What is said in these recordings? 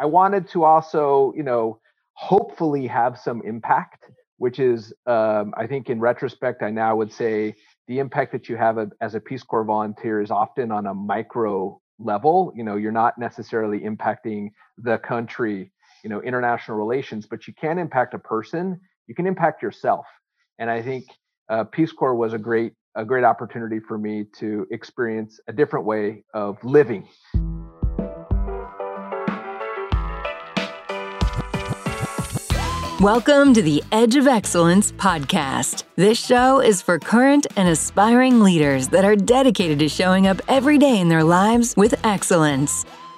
I wanted to also, you know, hopefully have some impact, which is, um, I think, in retrospect, I now would say the impact that you have as a Peace Corps volunteer is often on a micro level. You know, you're not necessarily impacting the country, you know, international relations, but you can impact a person. You can impact yourself, and I think uh, Peace Corps was a great a great opportunity for me to experience a different way of living. Welcome to the Edge of Excellence podcast. This show is for current and aspiring leaders that are dedicated to showing up every day in their lives with excellence.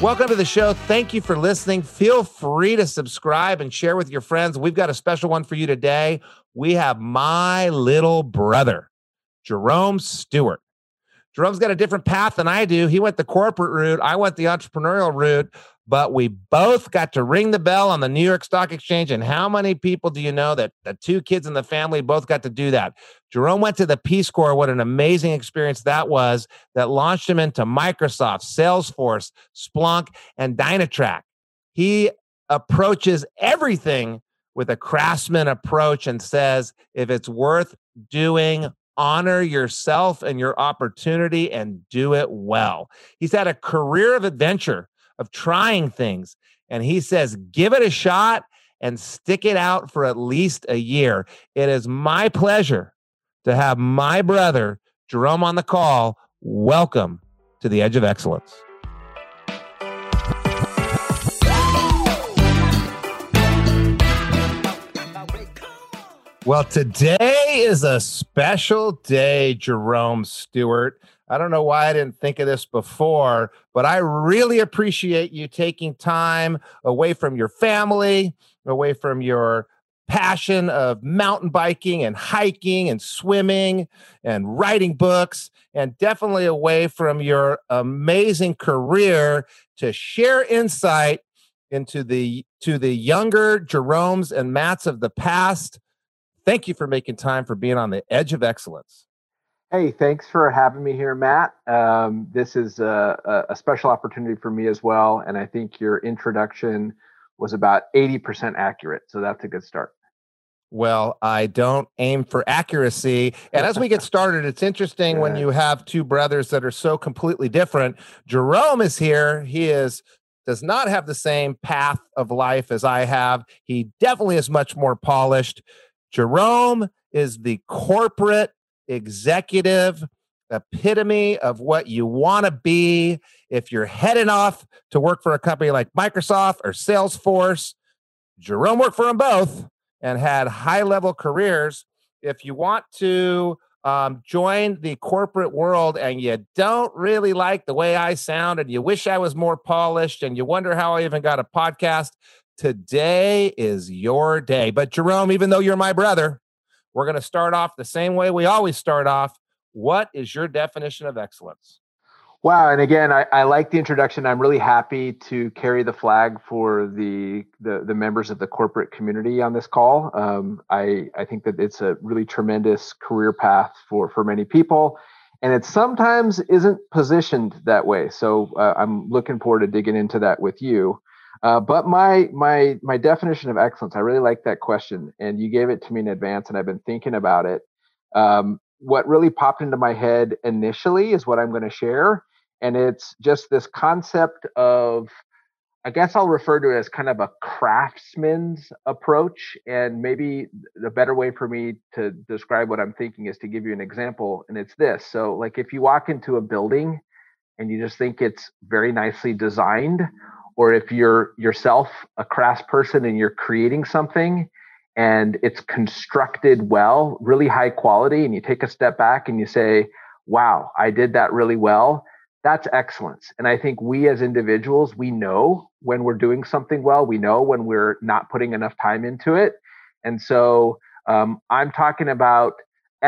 Welcome to the show. Thank you for listening. Feel free to subscribe and share with your friends. We've got a special one for you today. We have my little brother, Jerome Stewart. Jerome's got a different path than I do. He went the corporate route, I went the entrepreneurial route but we both got to ring the bell on the New York Stock Exchange. And how many people do you know that the two kids in the family both got to do that? Jerome went to the Peace Corps. What an amazing experience that was that launched him into Microsoft, Salesforce, Splunk, and Dynatrace. He approaches everything with a craftsman approach and says, if it's worth doing, honor yourself and your opportunity and do it well. He's had a career of adventure of trying things. And he says, give it a shot and stick it out for at least a year. It is my pleasure to have my brother, Jerome, on the call. Welcome to the Edge of Excellence. Well, today is a special day, Jerome Stewart. I don't know why I didn't think of this before, but I really appreciate you taking time away from your family, away from your passion of mountain biking and hiking and swimming and writing books, and definitely away from your amazing career to share insight into the to the younger Jeromes and Matts of the past. Thank you for making time for being on the edge of excellence. Hey, thanks for having me here, Matt. Um, this is a, a, special opportunity for me as well. And I think your introduction was about 80% accurate. So that's a good start. Well, I don't aim for accuracy. And as we get started, it's interesting yeah. when you have two brothers that are so completely different. Jerome is here. He is does not have the same path of life as I have. He definitely is much more polished. Jerome is the corporate executive epitome of what you want to be if you're heading off to work for a company like Microsoft or Salesforce. Jerome worked for them both and had high level careers. If you want to um, join the corporate world and you don't really like the way I sound and you wish I was more polished and you wonder how I even got a podcast, today is your day. But Jerome, even though you're my brother, we're going to start off the same way we always start off. What is your definition of excellence? Wow, and again, I, I, like the introduction. I'm really happy to carry the flag for the the, the members of the corporate community on this call. Um, I I think that it's a really tremendous career path for for many people, and it sometimes isn't positioned that way. So uh, I'm looking forward to digging into that with you. Uh, but my my my definition of excellence, I really like that question, and you gave it to me in advance, and I've been thinking about it. Um, what really popped into my head initially is what I'm going to share, and it's just this concept of, I guess I'll refer to it as kind of a craftsman's approach, and maybe the better way for me to describe what I'm thinking is to give you an example, and it's this. So, like if you walk into a building and you just think it's very nicely designed or if you're yourself a crass person and you're creating something and it's constructed well, really high quality, and you take a step back and you say, wow, I did that really well. That's excellence. And I think we as individuals, we know when we're doing something well, we know when we're not putting enough time into it. And so Um, I'm talking about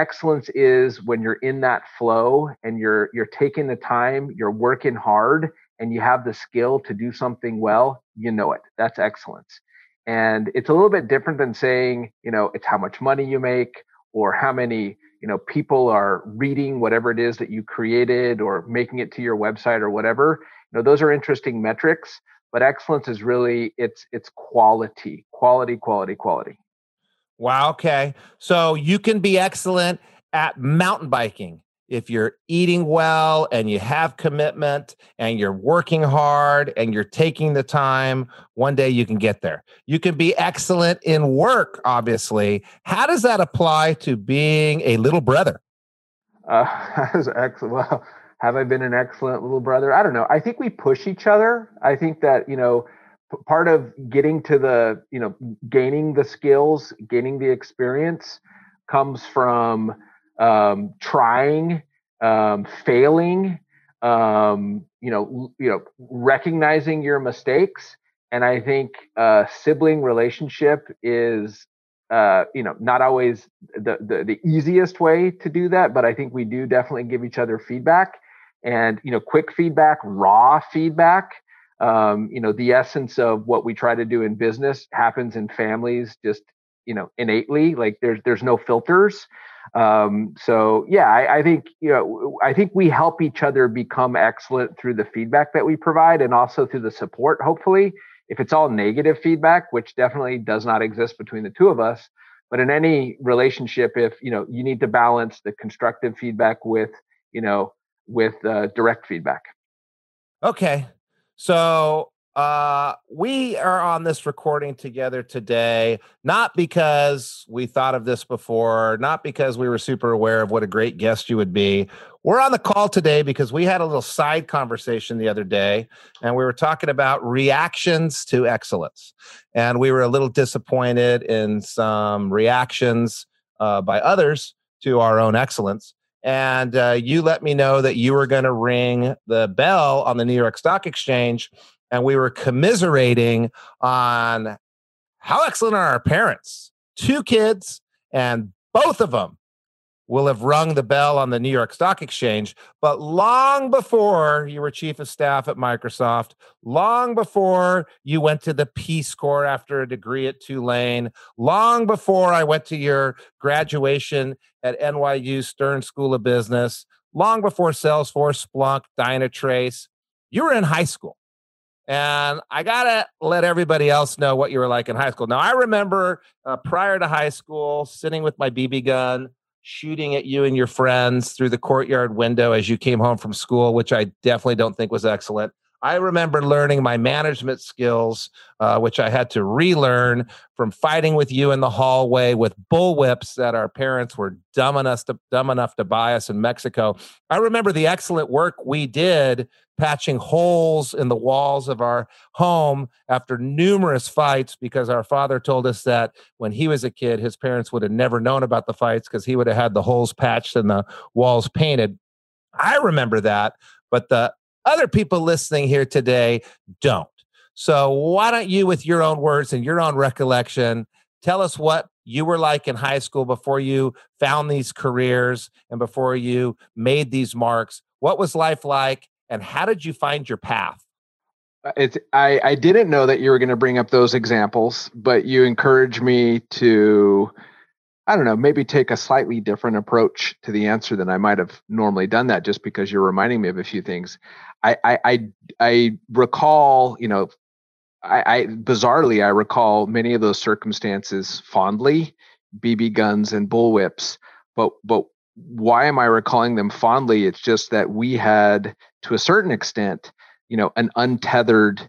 excellence is when you're in that flow and you're you're taking the time, you're working hard, and you have the skill to do something well. You know it. That's excellence. And it's a little bit different than saying, you know, it's how much money you make or how many you know people are reading whatever it is that you created or making it to your website or whatever you know those are interesting metrics but excellence is really it's it's quality quality quality quality wow okay so you can be excellent at mountain biking if you're eating well and you have commitment and you're working hard and you're taking the time, one day you can get there. You can be excellent in work, obviously. How does that apply to being a little brother? Uh, excellent. Well, have I been an excellent little brother? I don't know. I think we push each other. I think that, you know, part of getting to the, you know, gaining the skills, gaining the experience comes from um, trying, um, failing, um, you know, you know, recognizing your mistakes. And I think uh, sibling relationship is, uh, you know, not always the, the the easiest way to do that, but I think we do definitely give each other feedback, and you know, quick feedback, raw feedback. Um, you know, the essence of what we try to do in business happens in families just you know innately. Like there's there's no filters. Um, so yeah, I, I, think you know I think we help each other become excellent through the feedback that we provide and also through the support. Hopefully, if it's all negative feedback, which definitely does not exist between the two of us, but in any relationship, if you know you need to balance the constructive feedback with you know with uh, direct feedback. Okay, so uh, we are on this recording together today, not because we thought of this before, not because we were super aware of what a great guest you would be. We're on the call today because we had a little side conversation the other day and we were talking about reactions to excellence. And we were a little disappointed in some reactions uh, by others to our own excellence. And uh, you let me know that you were going to ring the bell on the New York Stock Exchange and we were commiserating on how excellent are our parents. Two kids, and both of them will have rung the bell on the New York Stock Exchange. But long before you were chief of staff at Microsoft, long before you went to the Peace Corps after a degree at Tulane, long before I went to your graduation at NYU Stern School of Business, long before Salesforce, Splunk, Dynatrace, you were in high school. And I got to let everybody else know what you were like in high school. Now, I remember uh, prior to high school sitting with my BB gun, shooting at you and your friends through the courtyard window as you came home from school, which I definitely don't think was excellent. I remember learning my management skills, uh, which I had to relearn from fighting with you in the hallway with bullwhips that our parents were dumb enough to dumb enough to buy us in Mexico. I remember the excellent work we did patching holes in the walls of our home after numerous fights because our father told us that when he was a kid, his parents would have never known about the fights because he would have had the holes patched and the walls painted. I remember that, but the other people listening here today don't. So, why don't you, with your own words and your own recollection, tell us what you were like in high school before you found these careers and before you made these marks? What was life like, and how did you find your path? Uh, it's I, I didn't know that you were going to bring up those examples, but you encouraged me to I don't know, maybe take a slightly different approach to the answer than I might have normally done that just because you're reminding me of a few things. I I I, I recall, you know, I, I bizarrely I recall many of those circumstances fondly, BB guns and bullwhips. But but why am I recalling them fondly? It's just that we had, to a certain extent, you know, an untethered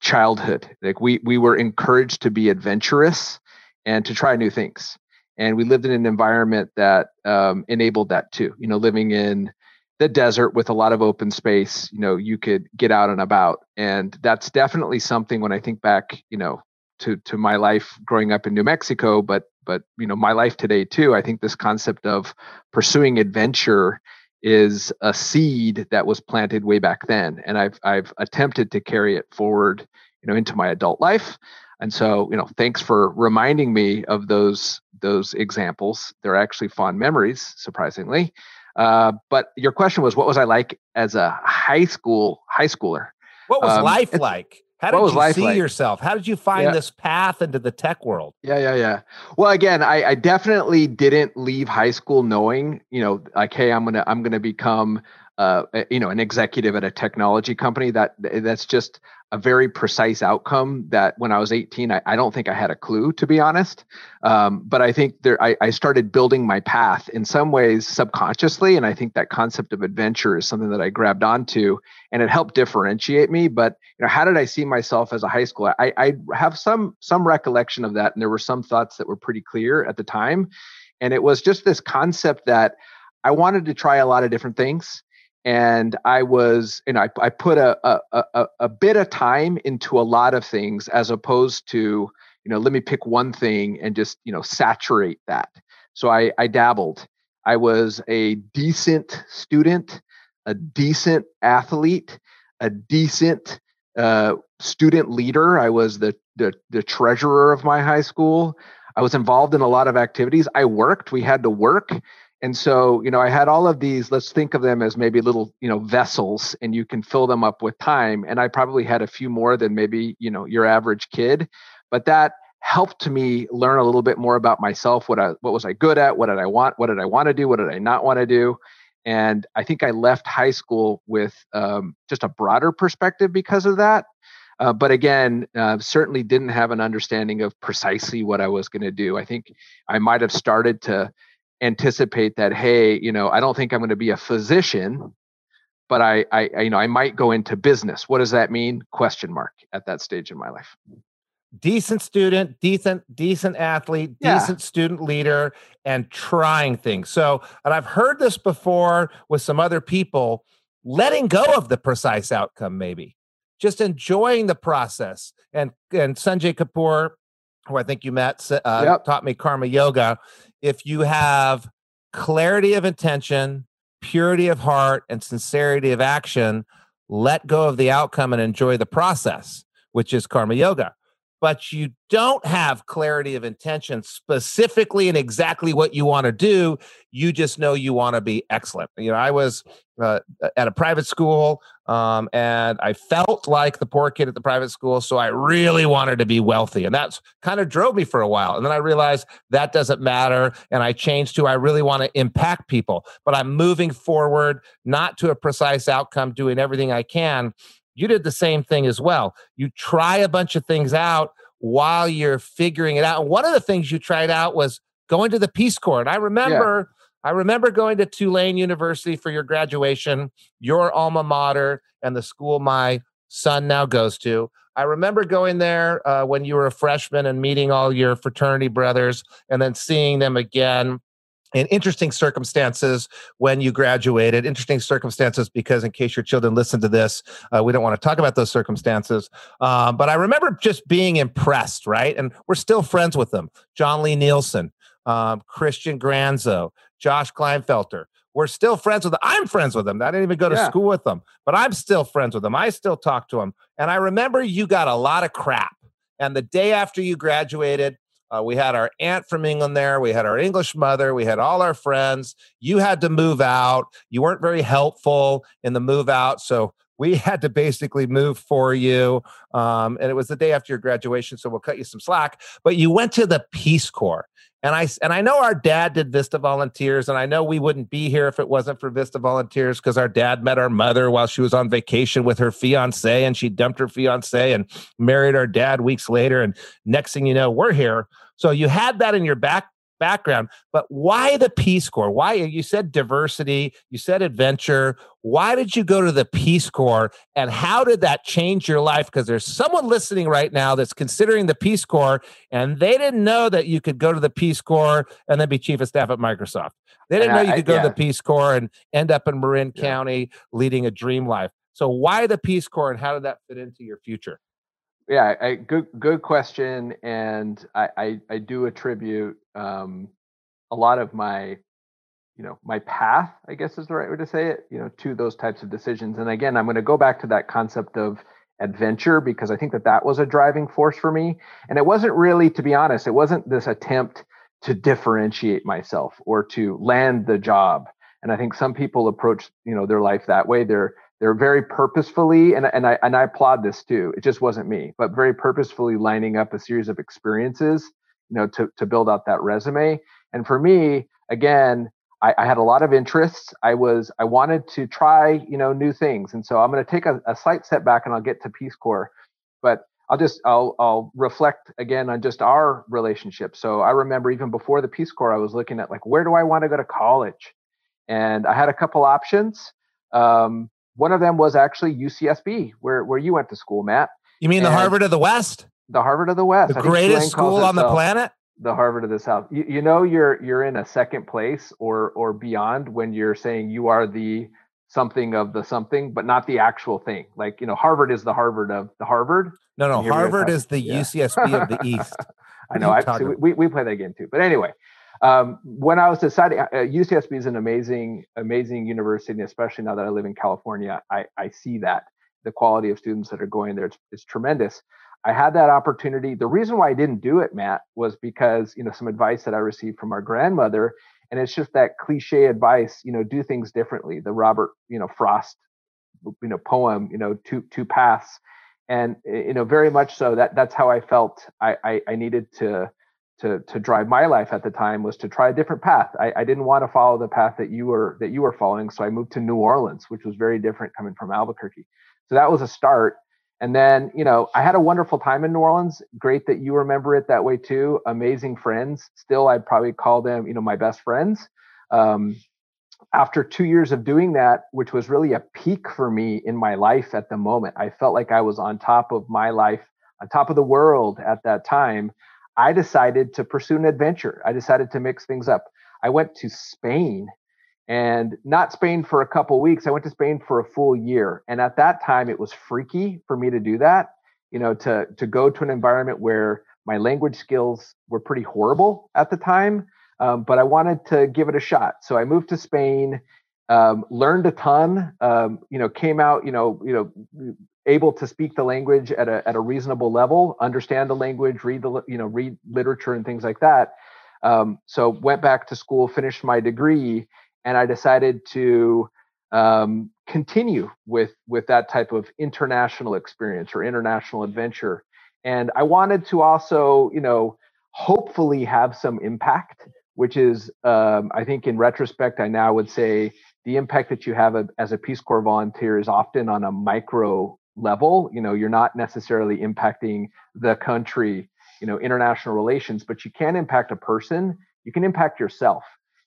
childhood. Like we we were encouraged to be adventurous and to try new things and we lived in an environment that um, enabled that too you know living in the desert with a lot of open space you know you could get out and about and that's definitely something when i think back you know to to my life growing up in new mexico but but you know my life today too i think this concept of pursuing adventure is a seed that was planted way back then and i've i've attempted to carry it forward you know into my adult life And so, you know, thanks for reminding me of those those examples. They're actually fond memories, surprisingly. Uh, but your question was, what was I like as a high school high schooler? What was um, life like? How did you see like? yourself? How did you find yeah. this path into the tech world? Yeah, yeah, yeah. Well, again, I, I, definitely didn't leave high school knowing, you know, like, hey, I'm gonna I'm gonna become, uh, you know, an executive at a technology company. That that's just a very precise outcome that when I was 18, I, I don't think I had a clue, to be honest. Um, but I think there, I, I, started building my path in some ways subconsciously. And I think that concept of adventure is something that I grabbed onto and it helped differentiate me. But, you know, how did I see myself as a high schooler? I, I have some, some recollection of that. And there were some thoughts that were pretty clear at the time. And it was just this concept that I wanted to try a lot of different things and I was, you know, I, I put a, a, a, a bit of time into a lot of things as opposed to, you know, let me pick one thing and just, you know, saturate that. So I, I dabbled. I was a decent student, a decent athlete, a decent uh, student leader. I was the, the the treasurer of my high school. I was involved in a lot of activities. I worked. We had to work and so you know i had all of these let's think of them as maybe little you know vessels and you can fill them up with time. And i probably had a few more than maybe you know your average kid but that helped me learn a little bit more about myself what i what was i good at what did i want what did i want to do what did i not want to do. And i think i left high school with um, just a broader perspective because of that. Uh, but again, uh, certainly didn't have an understanding of precisely what I was going to do. I think I might have started to anticipate that hey you know i don't think i'm going to be a physician but I, I, I you know i might go into business. What does that mean? Question mark at that stage in my life. Decent student decent decent athlete yeah. decent student leader and trying things. So and i've heard this before with some other people letting go of the precise outcome maybe. Just enjoying the process. And and sanjay kapoor who i think you met uh, yep. taught me karma yoga if you have clarity of intention, purity of heart, and sincerity of action, let go of the outcome and enjoy the process, which is karma yoga. But you don't have clarity of intention specifically and exactly what you want to do. You just know you want to be excellent. You know, I was uh, at a private school um, and I felt like the poor kid at the private school. So I really wanted to be wealthy. And that's kind of drove me for a while. And then I realized that doesn't matter. And I changed to I really want to impact people, but I'm moving forward, not to a precise outcome, doing everything I can. You did the same thing as well. You try a bunch of things out while you're figuring it out. And one of the things you tried out was going to the Peace Corps. And I remember. Yeah I remember going to Tulane University for your graduation, your alma mater, and the school my son now goes to. I remember going there uh, when you were a freshman and meeting all your fraternity brothers and then seeing them again in interesting circumstances when you graduated. Interesting circumstances because, in case your children listen to this, uh, we don't want to talk about those circumstances. Um, but I remember just being impressed, right? And we're still friends with them. John Lee Nielsen, um, Christian Granzo, Josh Kleinfelter. We're still friends with them. I'm friends with them. I didn't even go to yeah. school with them, but I'm still friends with them. I still talk to them. And I remember you got a lot of crap. And the day after you graduated, uh, we had our aunt from England there. We had our English mother. We had all our friends. You had to move out. You weren't very helpful in the move out. So we had to basically move for you. Um, and it was the day after your graduation. So we'll cut you some slack. But you went to the Peace Corps. And I and I know our dad did Vista Volunteers, and I know we wouldn't be here if it wasn't for Vista Volunteers because our dad met our mother while she was on vacation with her fiance, and she dumped her fiance and married our dad weeks later. And next thing you know, we're here. So you had that in your back background. But why the Peace Corps? Why you said diversity, you said adventure. Why did you go to the Peace Corps and how did that change your life? Because there's someone listening right now that's considering the Peace Corps and they didn't know that you could go to the Peace Corps and then be chief of staff at Microsoft. They didn't know you could go yeah. to the Peace Corps and end up in Marin yeah. County leading a dream life. So why the Peace Corps and how did that fit into your future? Yeah, I, good good question, and I I, I do attribute um, a lot of my you know my path i guess is the right way to say it you know to those types of decisions and again i'm going to go back to that concept of adventure because I think that that was a driving force for me. And it wasn't really, to be honest, it wasn't this attempt to differentiate myself or to land the job. And I think some people approach, you know, their life that way. They're they're very purposefully, and and I and I applaud this too. It just wasn't me, but very purposefully lining up a series of experiences, you know, to to build out that resume. And for me, again, I, I, had a lot of interests. I was I wanted to try you know new things, and so I'm going to take a, a slight step back, and I'll get to Peace Corps. But I'll just I'll I'll reflect again on just our relationship. So I remember even before the Peace Corps, I was looking at like where do I want to go to college, and I had a couple options. Um, one of them was actually UCSB, where where you went to school, Matt. You mean and the Harvard of the West? The Harvard of the West, the greatest school on the planet the Harvard of the South. You, you know you're you're in a second place or or beyond when you're saying you are the something of the something, but not the actual thing. Like you know, Harvard is the Harvard of the Harvard. No, no, Harvard is the yeah. UCSB of the East. I know. I, so we we play that game too. But anyway, um, when I was deciding, uh, UCSB is an amazing amazing university, and especially now that I live in California, I I see that the quality of students that are going there is, is tremendous. I had that opportunity. The reason why I didn't do it, Matt, was because, you know, some advice that I received from our grandmother. And it's just that cliche advice, you know, do things differently. The Robert, you know, Frost, you know, poem, you know, two two paths. And you know, very much so that that's how I felt I I, I needed to to to drive my life at the time was to try a different path. I, I didn't want to follow the path that you were that you were following. So I moved to New Orleans, which was very different coming from Albuquerque. So that was a start and then, you know, I had a wonderful time in New Orleans. Great that you remember it that way too. Amazing friends. Still, I'd probably call them, you know, my best friends. Um, after two years of doing that, which was really a peak for me in my life at the moment, I felt like I was on top of my life, on top of the world at that time. I decided to pursue an adventure. I decided to mix things up. I went to Spain and not Spain for a couple weeks. I went to Spain for a full year, and at that time, it was freaky for me to do that. You know, to to go to an environment where my language skills were pretty horrible at the time, um, but I wanted to give it a shot. So I moved to Spain, um, learned a ton. Um, you know, came out, you know, you know, able to speak the language at a at a reasonable level, understand the language, read the you know read literature and things like that. Um, so went back to school, finished my degree, and I decided to um, continue with with that type of international experience or international adventure. And I wanted to also, you know, hopefully have some impact, which is, um, I think, in retrospect, I now would say the impact that you have as a Peace Corps volunteer is often on a micro level. You know, you're not necessarily impacting the country, you know, international relations, but you can impact a person. You can impact yourself.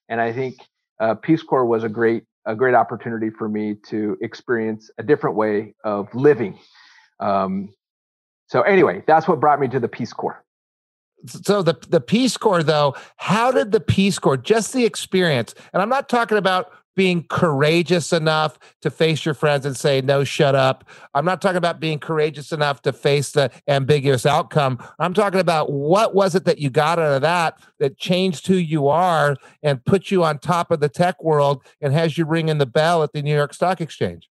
And I think uh, Peace Corps was a great a great opportunity for me to experience a different way of living. Um, so anyway, that's what brought me to the Peace Corps. So the the Peace Corps, though, how did the Peace Corps, just the experience, and I'm not talking about being courageous enough to face your friends and say, no, shut up. I'm not talking about being courageous enough to face the ambiguous outcome. I'm talking about what was it that you got out of that that changed who you are and put you on top of the tech world and has you ringing the bell at the New York Stock Exchange?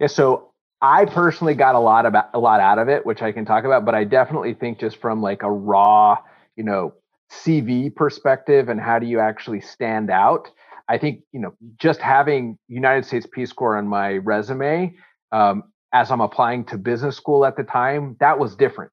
Yeah. So I personally got a lot about a lot out of it, which I can talk about, but I definitely think just from like a raw, you know, CV perspective and how do you actually stand out? I think you know just having United States Peace Corps on my resume um, as I'm applying to business school at the time, that was different.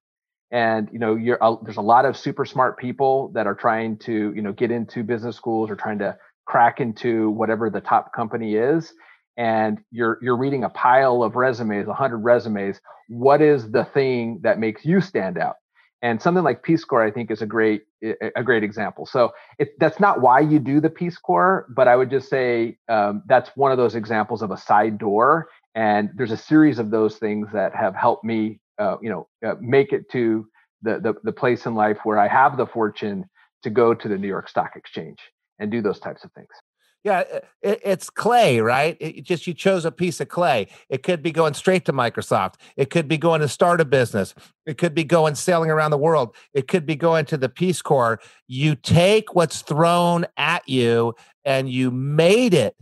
And you know, you're uh, there's a lot of super smart people that are trying to you know get into business schools or trying to crack into whatever the top company is. And you're you're reading a pile of resumes, 100 resumes. What is the thing that makes you stand out? And something like Peace Corps, I think, is a great a great example. So it, that's not why you do the Peace Corps, but I would just say um, that's one of those examples of a side door. And there's a series of those things that have helped me, uh, you know, uh, make it to the, the the place in life where I have the fortune to go to the New York Stock Exchange and do those types of things. Yeah, it, it's clay, right? It just you chose a piece of clay. It could be going straight to Microsoft. It could be going to start a business. It could be going sailing around the world. It could be going to the Peace Corps. You take what's thrown at you and you made it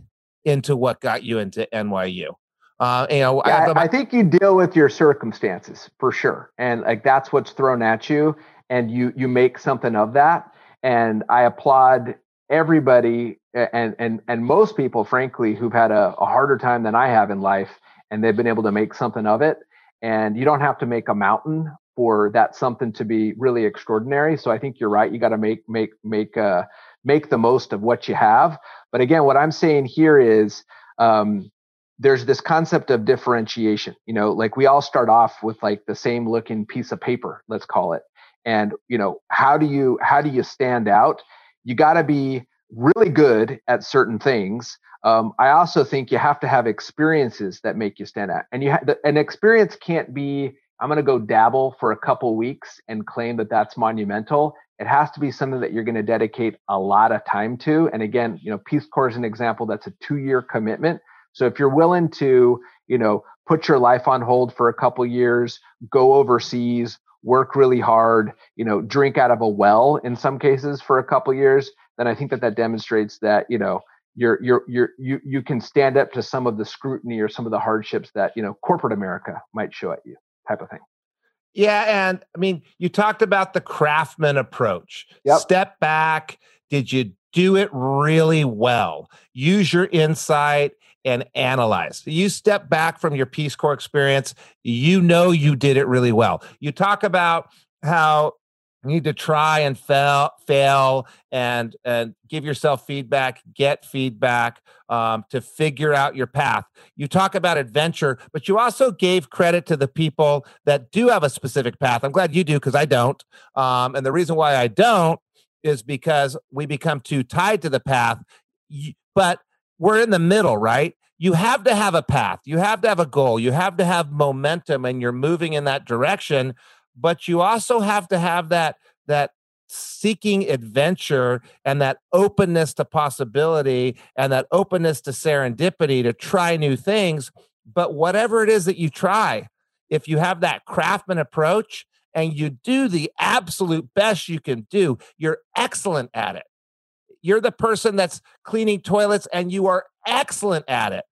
into what got you into NYU. Uh, you know, yeah, I, I, think you deal with your circumstances for sure, and like that's what's thrown at you, and you you make something of that. And I applaud everybody and and and most people, frankly, who've had a, a harder time than I have in life, and they've been able to make something of it. And you don't have to make a mountain for that something to be really extraordinary. So I think you're right. You got to make make make uh, make the most of what you have. But again, what I'm saying here is um, there's this concept of differentiation. You know, like we all start off with like the same looking piece of paper, let's call it. And you know, how do you how do you stand out? You got to be really good at certain things. Um, I also think you have to have experiences that make you stand out. And you ha- an experience can't be I'm going to go dabble for a couple weeks and claim that that's monumental. It has to be something that you're going to dedicate a lot of time to. And again, you know, Peace Corps is an example that's a two-year commitment. So if you're willing to, you know, put your life on hold for a couple years, go overseas, work really hard, you know, drink out of a well in some cases for a couple years, then I think that that demonstrates that, you know, you're you're you're you you can stand up to some of the scrutiny or some of the hardships that you know corporate America might show at you type of thing. Yeah, and I mean, you talked about the craftsman approach. Yep. Step back. Did you do it really well? Use your insight and analyze. You step back from your Peace Corps experience, you know you did it really well. You talk about how you need to try and fail fail and and give yourself feedback get feedback um, to figure out your path you talk about adventure but you also gave credit to the people that do have a specific path i'm glad you do because i don't um, and the reason why i don't is because we become too tied to the path but we're in the middle right? You have to have a path. You have to have a goal. You have to have momentum and you're moving in that direction but you also have to have that that seeking adventure and that openness to possibility and that openness to serendipity to try new things. But whatever it is that you try if you have that craftsman approach and you do the absolute best you can do you're excellent at it you're the person that's cleaning toilets and you are excellent at it.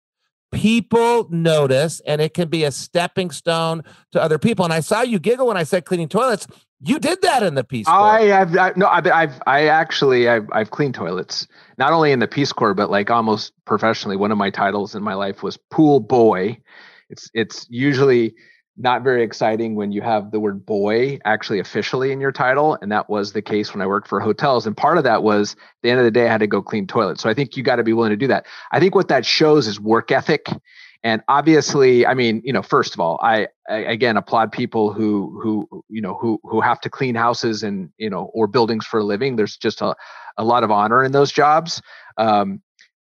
People notice and it can be a stepping stone to other people. And i saw you giggle when i said cleaning toilets. You did that in the peace corps. I have I, no I've, I've i actually I've, I've cleaned toilets not only in the peace corps but like almost professionally. One of my titles in my life was pool boy. It's it's usually not very exciting when you have the word boy actually officially in your title. And that was the case when I worked for hotels. And part of that was the end of the day, I had to go clean toilets. So I think you got to be willing to do that. I think what that shows is work ethic. And obviously, I mean, you know, first of all, I, I again applaud people who who you know who who have to clean houses and you know or buildings for a living. There's just a, a lot of honor in those jobs. Um,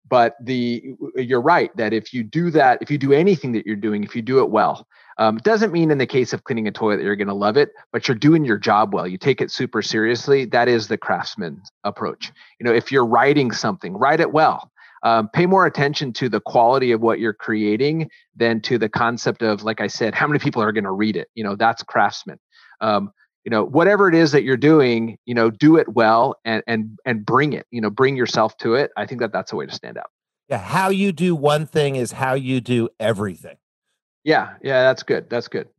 but the you're right that if you do that, if you do anything that you're doing, if you do it well, um, doesn't mean in the case of cleaning a toilet that you're going to love it, but you're doing your job well. You take it super seriously. That is the craftsman approach. You know, if you're writing something, write it well. Um, pay more attention to the quality of what you're creating than to the concept of, like I said, how many people are going to read it. You know, that's craftsman. Um, you know, whatever it is that you're doing, you know, do it well and and and bring it. You know, bring yourself to it. I think that that's a way to stand out. Yeah, how you do one thing is how you do everything. Yeah, yeah, that's good. That's good.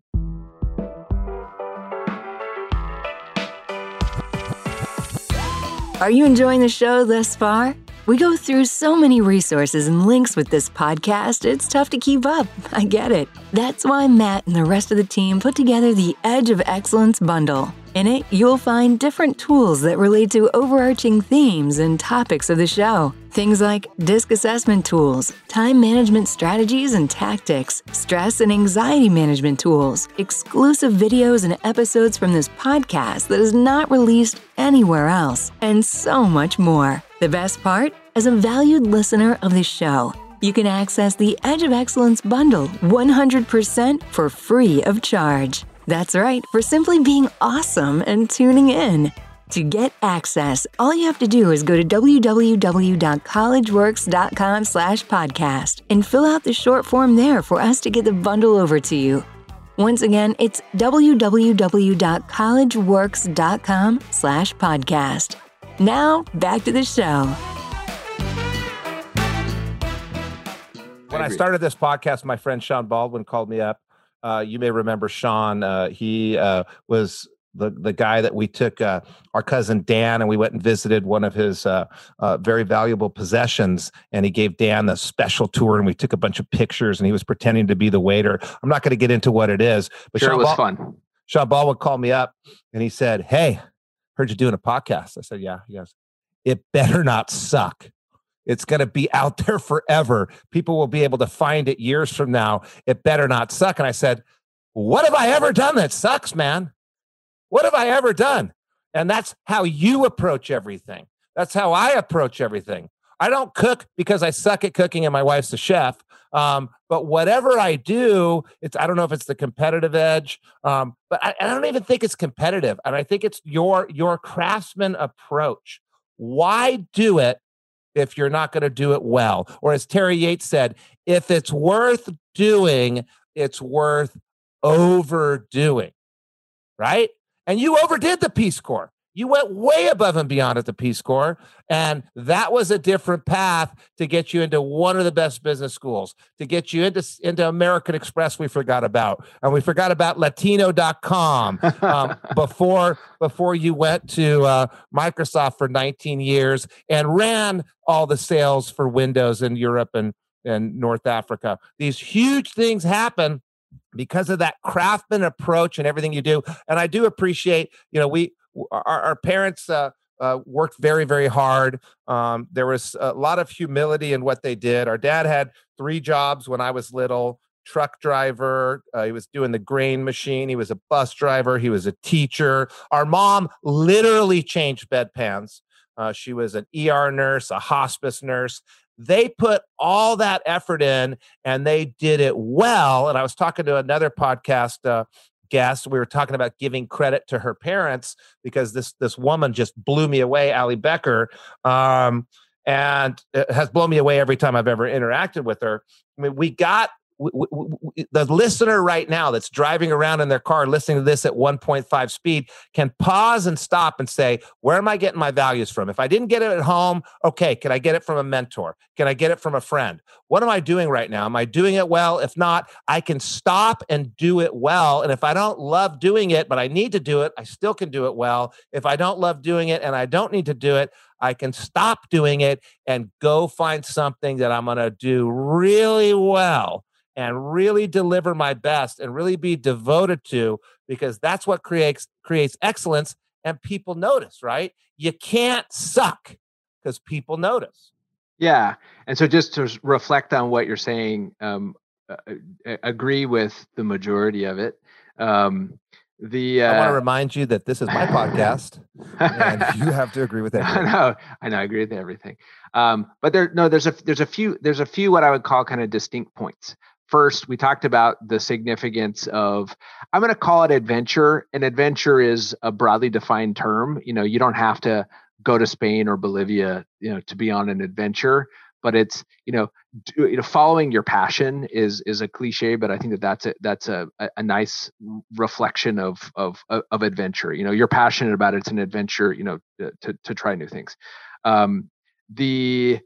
Are you enjoying the show thus far? We go through so many resources and links with this podcast, it's tough to keep up. I get it. That's why Matt and the rest of the team put together the Edge of Excellence bundle. In it, you'll find different tools that relate to overarching themes and topics of the show. Things like DISC assessment tools, time management strategies and tactics, stress and anxiety management tools, exclusive videos and episodes from this podcast that is not released anywhere else, and so much more. The best part? As a valued listener of the show, you can access the Edge of Excellence bundle 100% for free of charge. That's right, for simply being awesome and tuning in. To get access, all you have to do is go to www.collegeworks.com slash podcast and fill out the short form there for us to get the bundle over to you. Once again, it's www.collegeworks.com slash podcast. Now, back to the show. when I, I started this podcast, my friend Sean Baldwin called me up. Uh, you may remember Sean. Uh, he uh, was the the guy that we took uh, our cousin Dan and we went and visited one of his uh, uh, very valuable possessions, and he gave Dan the special tour, and we took a bunch of pictures, and he was pretending to be the waiter. I'm not going to get into what it is, but sure, Sean it was Bal- fun. Sean Baldwin called me up, and he said, "Hey, heard you doing a podcast." I said, "Yeah." He goes, "It better not suck." It's going to be out there forever. People will be able to find it years from now. It better not suck. And I said, What have I ever done that sucks, man? What have I ever done? And that's how you approach everything. That's how I approach everything. I don't cook because I suck at cooking and my wife's a chef. Um, but whatever I do, it's I don't know if it's the competitive edge, um, but I, I don't even think it's competitive. And I think it's your your craftsman approach. Why do it if you're not going to do it well. Or as Terry Yates said, if it's worth doing, it's worth overdoing. Right? And you overdid the Peace Corps. You went way above and beyond at the Peace Corps. And that was a different path to get you into one of the best business schools, to get you into, into American Express, we forgot about. And we forgot about Latino.com um, before, before you went to uh, Microsoft for 19 years and ran all the sales for Windows in Europe and, and North Africa. These huge things happen because of that craftsman approach and everything you do and i do appreciate you know we our, our parents uh, uh, worked very, very hard. Um, there was a lot of humility in what they did. Our dad had three jobs when I was little truck driver. Uh, he was doing the grain machine. He was a bus driver. He was a teacher. Our mom literally changed bedpans. Uh, she was an ER nurse, a hospice nurse. They put all that effort in and they did it well. And I was talking to another podcast uh, guest. We were talking about giving credit to her parents because this this woman just blew me away, Ali Becker, um, and has blown me away every time I've ever interacted with her. I mean, we got the listener right now that's driving around in their car listening to this at 1.5 speed can pause and stop and say, Where am I getting my values from? If I didn't get it at home, okay, can I get it from a mentor? Can I get it from a friend? What am I doing right now? Am I doing it well? If not, I can stop and do it well. And if I don't love doing it, but I need to do it, I still can do it well. If I don't love doing it and I don't need to do it, I can stop doing it and go find something that I'm going to do really well and really deliver my best and really be devoted to because that's what creates creates excellence and people notice right you can't suck because people notice yeah and so just to reflect on what you're saying um, uh, uh agree with the majority of it um, the uh, I want to remind you that this is my podcast, and you have to agree with everything. I know, I know, I agree with everything. Um, but there, no, there's a there's a few there's a few what I would call kind of distinct points first we talked about the significance of i'm going to call it adventure and adventure is a broadly defined term. You know you don't have to go to spain or bolivia you know to be on an adventure but it's you know do, you know following your passion is is a cliche but i think that that's a that's a, a nice reflection of of of adventure. You know you're passionate about it it's an adventure you know to to try new things. Um the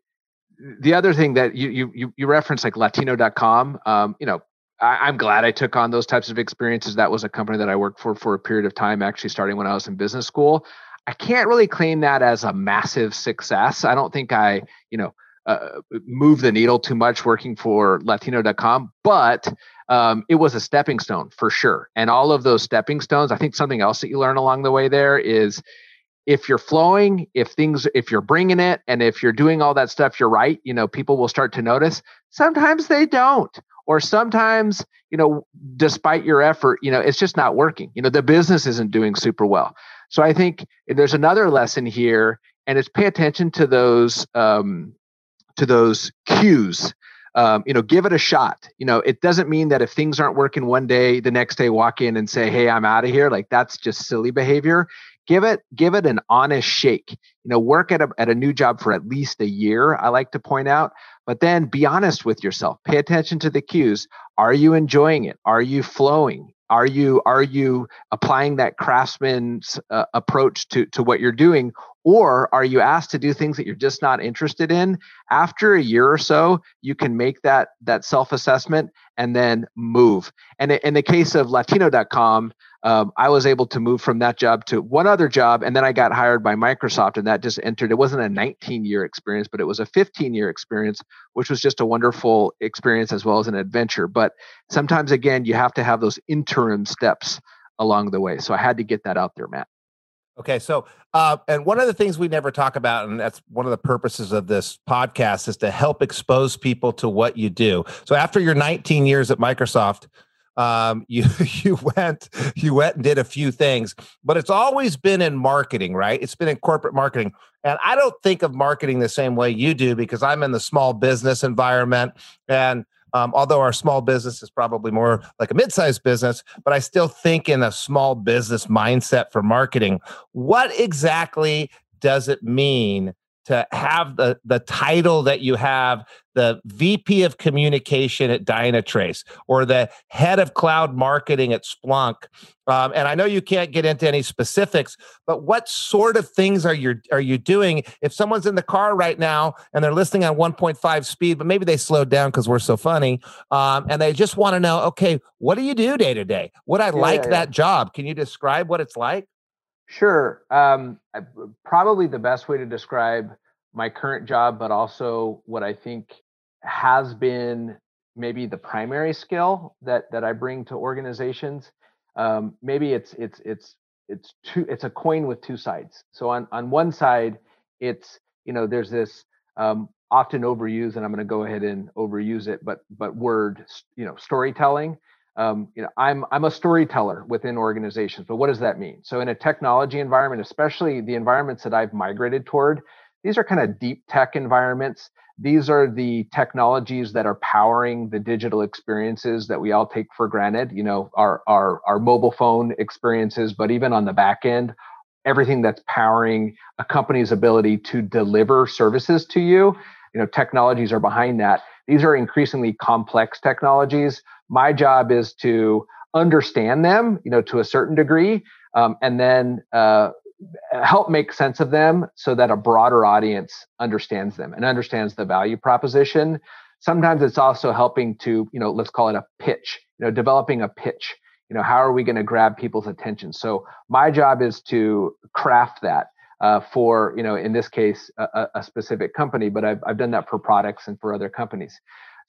the other thing that you you you referenced like latino.com um, you know I, am glad I took on those types of experiences. That was a company that I worked for for a period of time, actually starting when I was in business school. I can't really claim that as a massive success. I don't think I, you know, uh, move the needle too much working for Latino.com, but um, it was a stepping stone for sure. And all of those stepping stones, I think something else that you learn along the way there is if you're flowing, if things, if you're bringing it, and if you're doing all that stuff, you're right. You know, people will start to notice. Sometimes they don't, or sometimes, you know, despite your effort, you know, it's just not working. You know, the business isn't doing super well. So I think there's another lesson here, and it's pay attention to those um, to those cues. Um, you know, give it a shot. You know, it doesn't mean that if things aren't working one day, the next day walk in and say, "Hey, I'm out of here." Like that's just silly behavior give it give it an honest shake. You know work at a, at a new job for at least a year i like to point out but then be honest with yourself. Pay attention to the cues. Are you enjoying it? Are you flowing? Are you are you applying that craftsman's uh, approach to to what you're doing or are you asked to do things that you're just not interested in after a year or so you can make that that self-assessment and then move and in the case of latino.com um, I was able to move from that job to one other job, and then I got hired by Microsoft, and that just entered. It wasn't a 19 year experience, but it was a 15 year experience, which was just a wonderful experience as well as an adventure. But sometimes, again, you have to have those interim steps along the way. So I had to get that out there, Matt. Okay, so uh, and one of the things we never talk about, and that's one of the purposes of this podcast, is to help expose people to what you do. So after your 19 years at Microsoft, um, you you went you went and did a few things, but it's always been in marketing, right? It's been in corporate marketing, and I don't think of marketing the same way you do because I'm in the small business environment, and um, although our small business is probably more like a mid-sized business, but I still think in a small business mindset for marketing. What exactly does it mean to have the the title that you have the VP of communication at Dynatrace or the head of cloud marketing at Splunk. Um, and I know you can't get into any specifics, but what sort of things are you are you doing? If someone's in the car right now and they're listening on 1.5 speed, but maybe they slowed down because we're so funny, um, and they just want to know, okay, what do you do day to day? Would I yeah, like yeah, that yeah. job? Can you describe what it's like? Sure. Um, probably the best way to describe my current job, but also what I think has been maybe the primary skill that that I bring to organizations. Um, maybe it's it's it's it's two it's a coin with two sides. So on on one side, it's you know there's this um, often overused, and I'm going to go ahead and overuse it, but but word you know storytelling. Um, you know I'm I'm a storyteller within organizations, but what does that mean? So in a technology environment, especially the environments that I've migrated toward, these are kind of deep tech environments. These are the technologies that are powering the digital experiences that we all take for granted. You know, our our our mobile phone experiences, but even on the back end, everything that's powering a company's ability to deliver services to you. You know, technologies are behind that. These are increasingly complex technologies. My job is to understand them, you know, to a certain degree, um, and then uh, help make sense of them so that a broader audience understands them and understands the value proposition. Sometimes it's also helping to you know let's call it a pitch you know developing a pitch. You know how are we going to grab people's attention? So my job is to craft that uh, for you know in this case a, a specific company but I've, I've done that for products and for other companies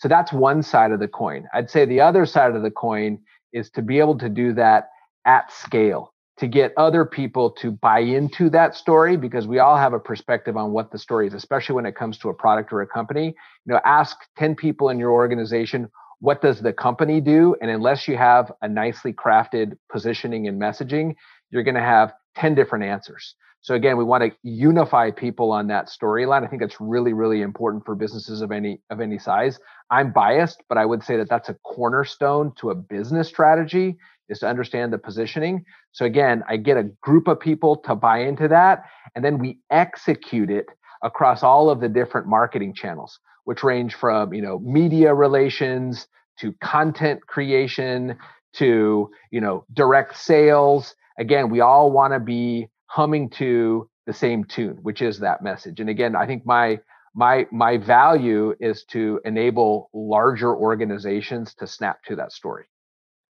so that's one side of the coin. I'd say the other side of the coin is to be able to do that at scale to get other people to buy into that story because we all have a perspective on what the story is especially when it comes to a product or a company. You know ask 10 people in your organization what does the company do? And unless you have a nicely crafted positioning and messaging you're going to have 10 different answers so again we want to unify people on that storyline i think that's really really important for businesses of any of any size i'm biased but i would say that that's a cornerstone to a business strategy is to understand the positioning. So again, I get a group of people to buy into that, and then we execute it across all of the different marketing channels, which range from you know media relations to content creation to you know direct sales. Again, we all want to be humming to the same tune, which is that message. And again, I think my my my value is to enable larger organizations to snap to that story.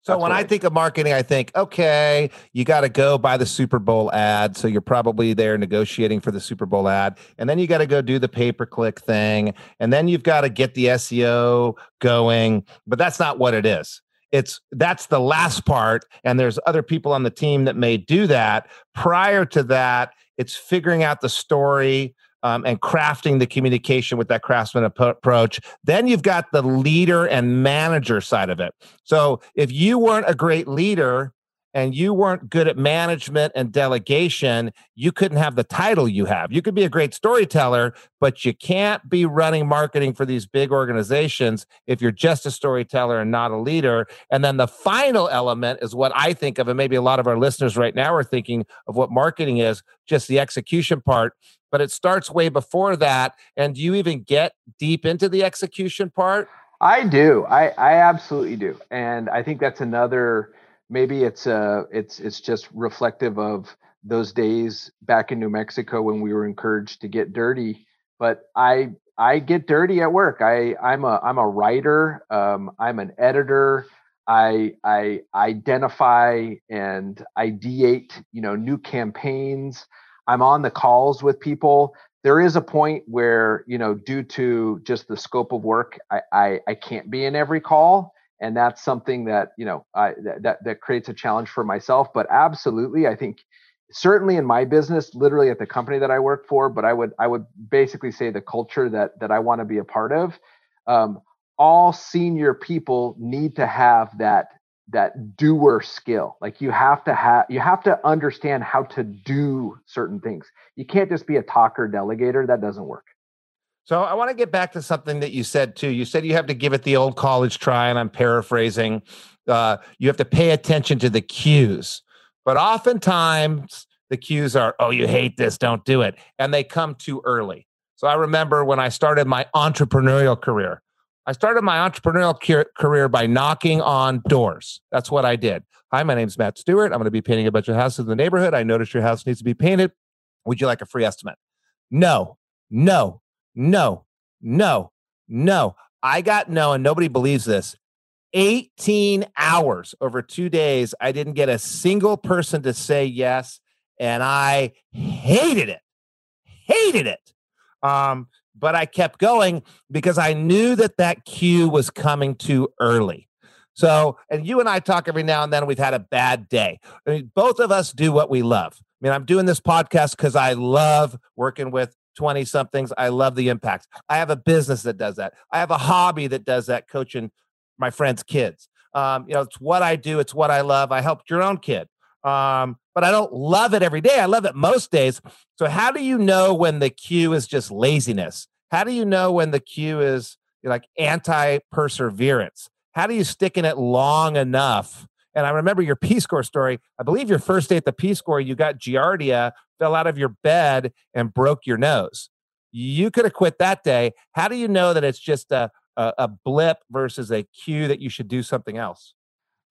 So when I think of marketing, I think, okay, you got to go buy the Super Bowl ad. So you're probably there negotiating for the Super Bowl ad. And then you got to go do the pay per click thing. And then you've got to get the SEO going. But that's not what it is. It's that's the last part. And there's other people on the team that may do that. Prior to that, it's figuring out the story, um, and crafting the communication with that craftsman ap- approach. Then you've got the leader and manager side of it. So if you weren't a great leader and you weren't good at management and delegation, you couldn't have the title you have. You could be a great storyteller, but you can't be running marketing for these big organizations if you're just a storyteller and not a leader. And then the final element is what I think of, and maybe a lot of our listeners right now are thinking of what marketing is just the execution part but it starts way before that. And do you even get deep into the execution part? I do. I, I absolutely do. And I think that's another maybe it's uh it's it's just reflective of those days back in New Mexico when we were encouraged to get dirty. But I I get dirty at work. I I'm a I'm a writer. Um, I'm an editor. I I identify and ideate you know new campaigns. I'm on the calls with people. There is a point where you know due to just the scope of work, I I, I can't be in every call and that's something that you know I, that that creates a challenge for myself but absolutely i think certainly in my business literally at the company that i work for but i would i would basically say the culture that that i want to be a part of um, all senior people need to have that that doer skill. Like you have to have you have to understand how to do certain things. You can't just be a talker delegator that doesn't work so I want to get back to something that you said too. You said you have to give it the old college try, and I'm paraphrasing. Uh, you have to pay attention to the cues, but oftentimes the cues are, "Oh, you hate this, don't do it," and they come too early. So I remember when I started my entrepreneurial career. I started my entrepreneurial career by knocking on doors. That's what I did. Hi, my name's Matt Stewart. I'm going to be painting a bunch of houses in the neighborhood. I noticed your house needs to be painted. Would you like a free estimate? No, no, no, no, no. I got no, and nobody believes this. 18 hours over two days. I didn't get a single person to say yes. And I hated it. Hated it. Um, but I kept going because I knew that that cue was coming too early. So, and you and I talk every now and then. We've had a bad day. I mean, both of us do what we love. I mean, I'm doing this podcast because I love working with 20 somethings. I love the impact. I have a business that does that. I have a hobby that does that, coaching my friends' kids. Um, you know, it's what I do, it's what I love. I helped your own kid. Um, but I don't love it every day. I love it most days. So, how do you know when the cue is just laziness? How do you know when the cue is like anti perseverance? How do you stick in it long enough? And I remember your Peace Corps story. I believe your first day at the Peace Corps, you got Giardia fell out of your bed and broke your nose. You could have quit that day. How do you know that it's just a, a, a blip versus a cue that you should do something else?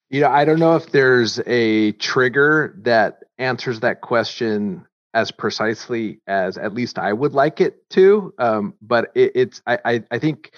You know, I don't know if there's a trigger that answers that question as precisely as at least I would like it to. Um, but it, it's I, I I think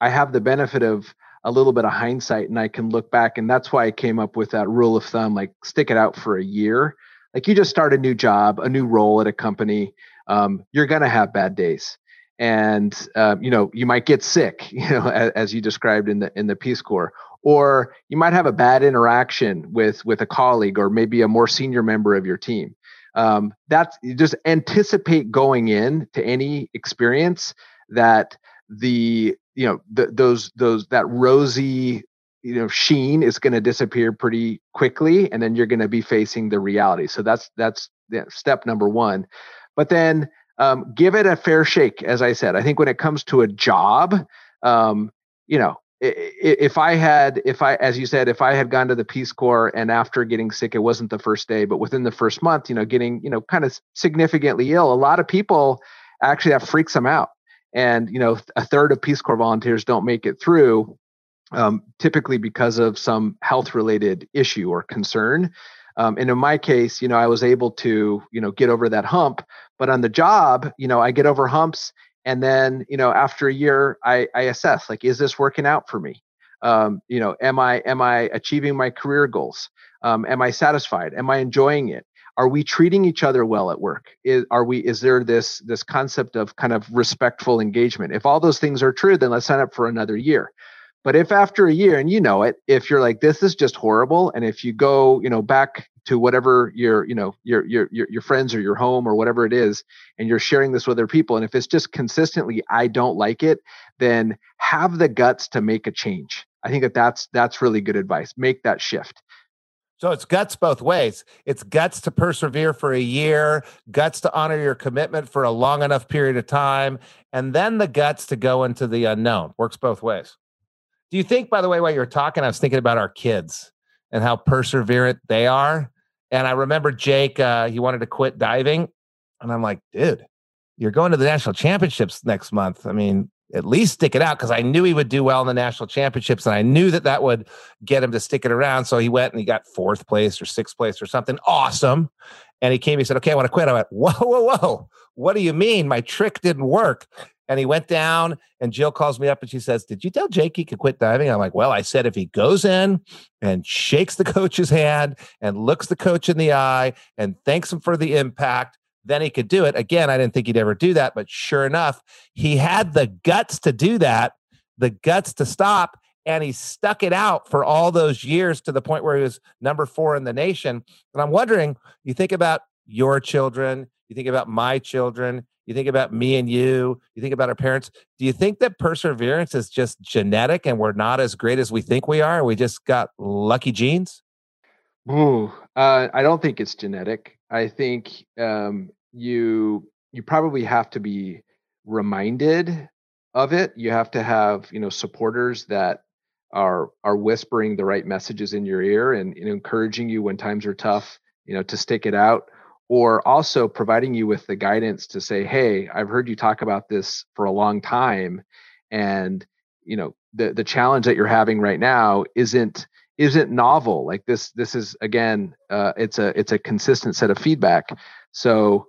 I have the benefit of a little bit of hindsight and I can look back and that's why I came up with that rule of thumb like stick it out for a year like you just start a new job, a new role at a company, um, you're going to have bad days. And uh, you know you might get sick, you know, as, as, you described in the in the Peace Corps, or you might have a bad interaction with with a colleague or maybe a more senior member of your team. Um, that's just anticipate going in to any experience that the you know the, those those that rosy you know sheen is going to disappear pretty quickly and then you're going to be facing the reality. So that's that's step number one. But then um, give it a fair shake as i said. I think when it comes to a job um, you know if i had if i as you said if i had gone to the peace corps and after getting sick it wasn't the first day but within the first month you know getting you know kind of significantly ill a lot of people actually that freaks them out. And you know a third of peace corps volunteers don't make it through um, typically because of some health related issue or concern. Um, and in my case, you know, I was able to, you know, get over that hump. But on the job, you know, I get over humps, and then, you know, after a year, I, I assess like, is this working out for me? Um, you know, am I am I achieving my career goals? Um, am I satisfied? Am I enjoying it? Are we treating each other well at work? Is, are we? Is there this this concept of kind of respectful engagement? If all those things are true, then let's sign up for another year. But if after a year, and you know it, if you're like, this is just horrible, and if you go, you know, back to whatever your, you know, your your your, your friends or your home or whatever it is, and you're sharing this with other people, and if it's just consistently, I don't like it, then have the guts to make a change. I think that that's that's really good advice. Make that shift. So it's guts both ways. It's guts to persevere for a year, guts to honor your commitment for a long enough period of time, and then the guts to go into the unknown. Works both ways. Do you think, by the way, while you were talking, I was thinking about our kids and how perseverant they are. And I remember Jake, uh, he wanted to quit diving. And I'm like, dude, you're going to the national championships next month. I mean, at least stick it out because I knew he would do well in the national championships and I knew that that would get him to stick it around. So he went and he got fourth place or sixth place or something awesome. And he came, he said, Okay, I want to quit. I went, Whoa, whoa, whoa. What do you mean? My trick didn't work. And he went down, and Jill calls me up and she says, Did you tell Jake he could quit diving? I'm like, Well, I said if he goes in and shakes the coach's hand and looks the coach in the eye and thanks him for the impact, then he could do it. Again, I didn't think he'd ever do that, but sure enough, he had the guts to do that, the guts to stop, and he stuck it out for all those years to the point where he was number four in the nation. And I'm wondering, you think about your children, you think about my children, you think about me and you, you think about our parents. Do you think that perseverance is just genetic and we're not as great as we think we are? We just got lucky genes? Ooh, uh, I don't think it's genetic. I think um, you you probably have to be reminded of it. You have to have you know supporters that are are whispering the right messages in your ear and, and encouraging you when times are tough. You know to stick it out or also providing you with the guidance to say hey i've heard you talk about this for a long time and you know the the challenge that you're having right now isn't isn't novel. Like this this is again uh, it's a it's a consistent set of feedback. So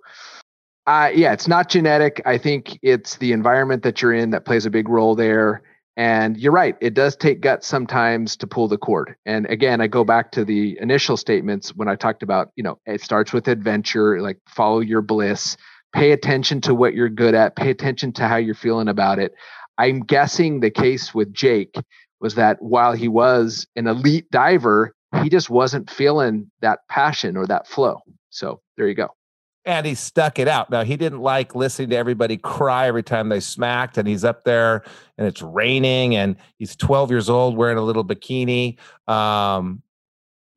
uh, yeah it's not genetic. I think it's the environment that you're in that plays a big role there and you're right, it does take guts sometimes to pull the cord. And again, I go back to the initial statements when I talked about, you know, it starts with adventure, like follow your bliss, pay attention to what you're good at, pay attention to how you're feeling about it. I'm guessing the case with Jake was that while he was an elite diver, he just wasn't feeling that passion or that flow. So there you go and he stuck it out. Now he didn't like listening to everybody cry every time they smacked, and he's up there and it's raining, and he's 12 years old wearing a little bikini. Um,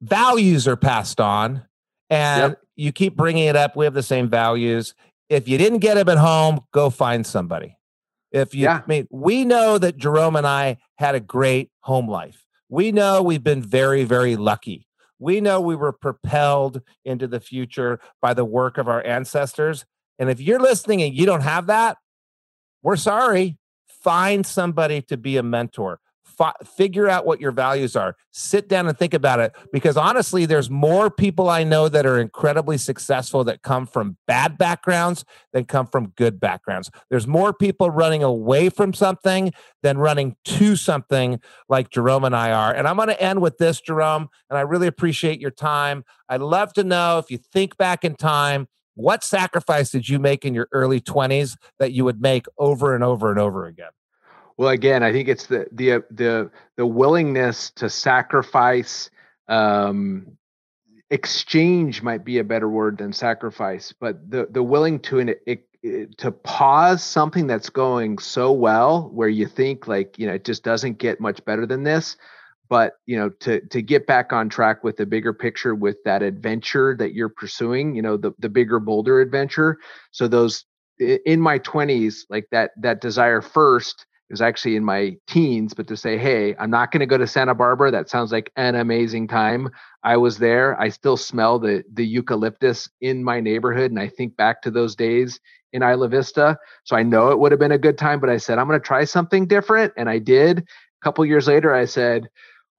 values are passed on, and yep. you keep bringing it up. We have the same values. If you didn't get him at home, go find somebody. If you, yeah. I mean, we know that Jerome and I had a great home life. We know we've been very, very lucky. We know we were propelled into the future by the work of our ancestors. And if you're listening and you don't have that, we're sorry. Find somebody to be a mentor figure out what your values are. Sit down and think about it because honestly there's more people i know that are incredibly successful that come from bad backgrounds than come from good backgrounds. There's more people running away from something than running to something like jerome and i are. And i'm going to end with this jerome and i really appreciate your time. I'd love to know if you think back in time what sacrifice did you make in your early 20s that you would make over and over and over again well, again, I think it's the the the the willingness to sacrifice. Um, exchange might be a better word than sacrifice, but the the willing to it, it, to pause something that's going so well, where you think like you know it just doesn't get much better than this, but you know to to get back on track with the bigger picture with that adventure that you're pursuing, you know the the bigger bolder adventure. So those in my 20s like that that desire first it was actually in my teens, but to say, hey, I'm not going to go to Santa Barbara. That sounds like an amazing time. I was there. I still smell the the eucalyptus in my neighborhood, and I think back to those days in Isla Vista. So I know it would have been a good time. But I said I'm going to try something different, and I did. A couple years later, I said,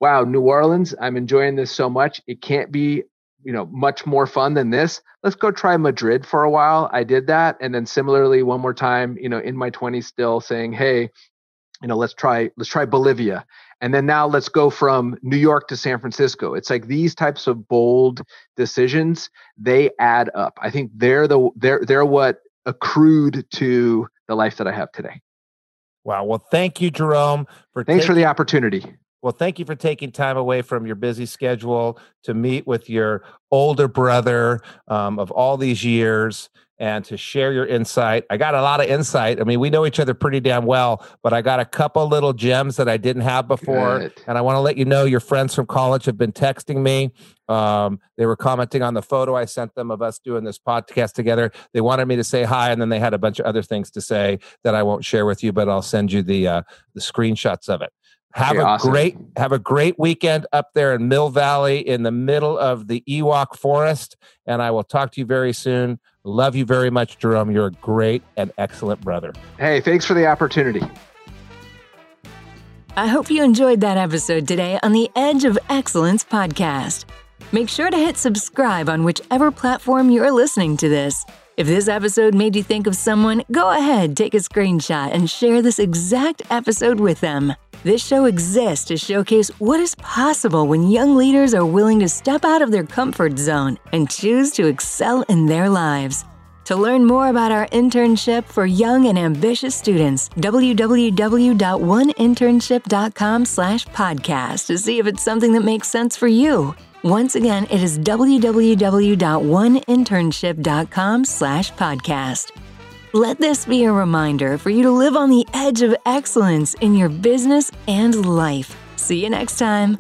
"Wow, New Orleans! I'm enjoying this so much. It can't be." You know, much more fun than this. Let's go try Madrid for a while. I did that. And then similarly, one more time, you know, in my 20s, still saying, Hey, you know let's try let's try bolivia. And then now let's go from new york to san francisco. It's like these types of bold decisions they add up. I think they're the they're they're what accrued to the life that i have today. Wow. Well thank you jerome for thanks taking, for the opportunity well thank you for taking time away from your busy schedule to meet with your older brother um, of all these years and to share your insight. I got a lot of insight. I mean, we know each other pretty damn well, but I got a couple little gems that I didn't have before. Good. And I want to let you know your friends from college have been texting me. Um, they were commenting on the photo I sent them of us doing this podcast together. They wanted me to say hi, and then they had a bunch of other things to say that I won't share with you, but I'll send you the uh, the screenshots of it. Have okay, a awesome. great have a great weekend up there in Mill Valley in the middle of the Ewok Forest, and I will talk to you very soon. Love you very much, Jerome. You're a great and excellent brother. Hey, thanks for the opportunity. I hope you enjoyed that episode today on the Edge of Excellence podcast. Make sure to hit subscribe on whichever platform you're listening to this. If this episode made you think of someone, go ahead, take a screenshot, and share this exact episode with them. This show exists to showcase what is possible when young leaders are willing to step out of their comfort zone and choose to excel in their lives. To learn more about our internship for young and ambitious students, www.oneinternship.com slash podcast to see if it's something that makes sense for you. Once again, it is www.oneinternship.com slash podcast. Let this be a reminder for you to live on the edge of excellence in your business and life. See you next time.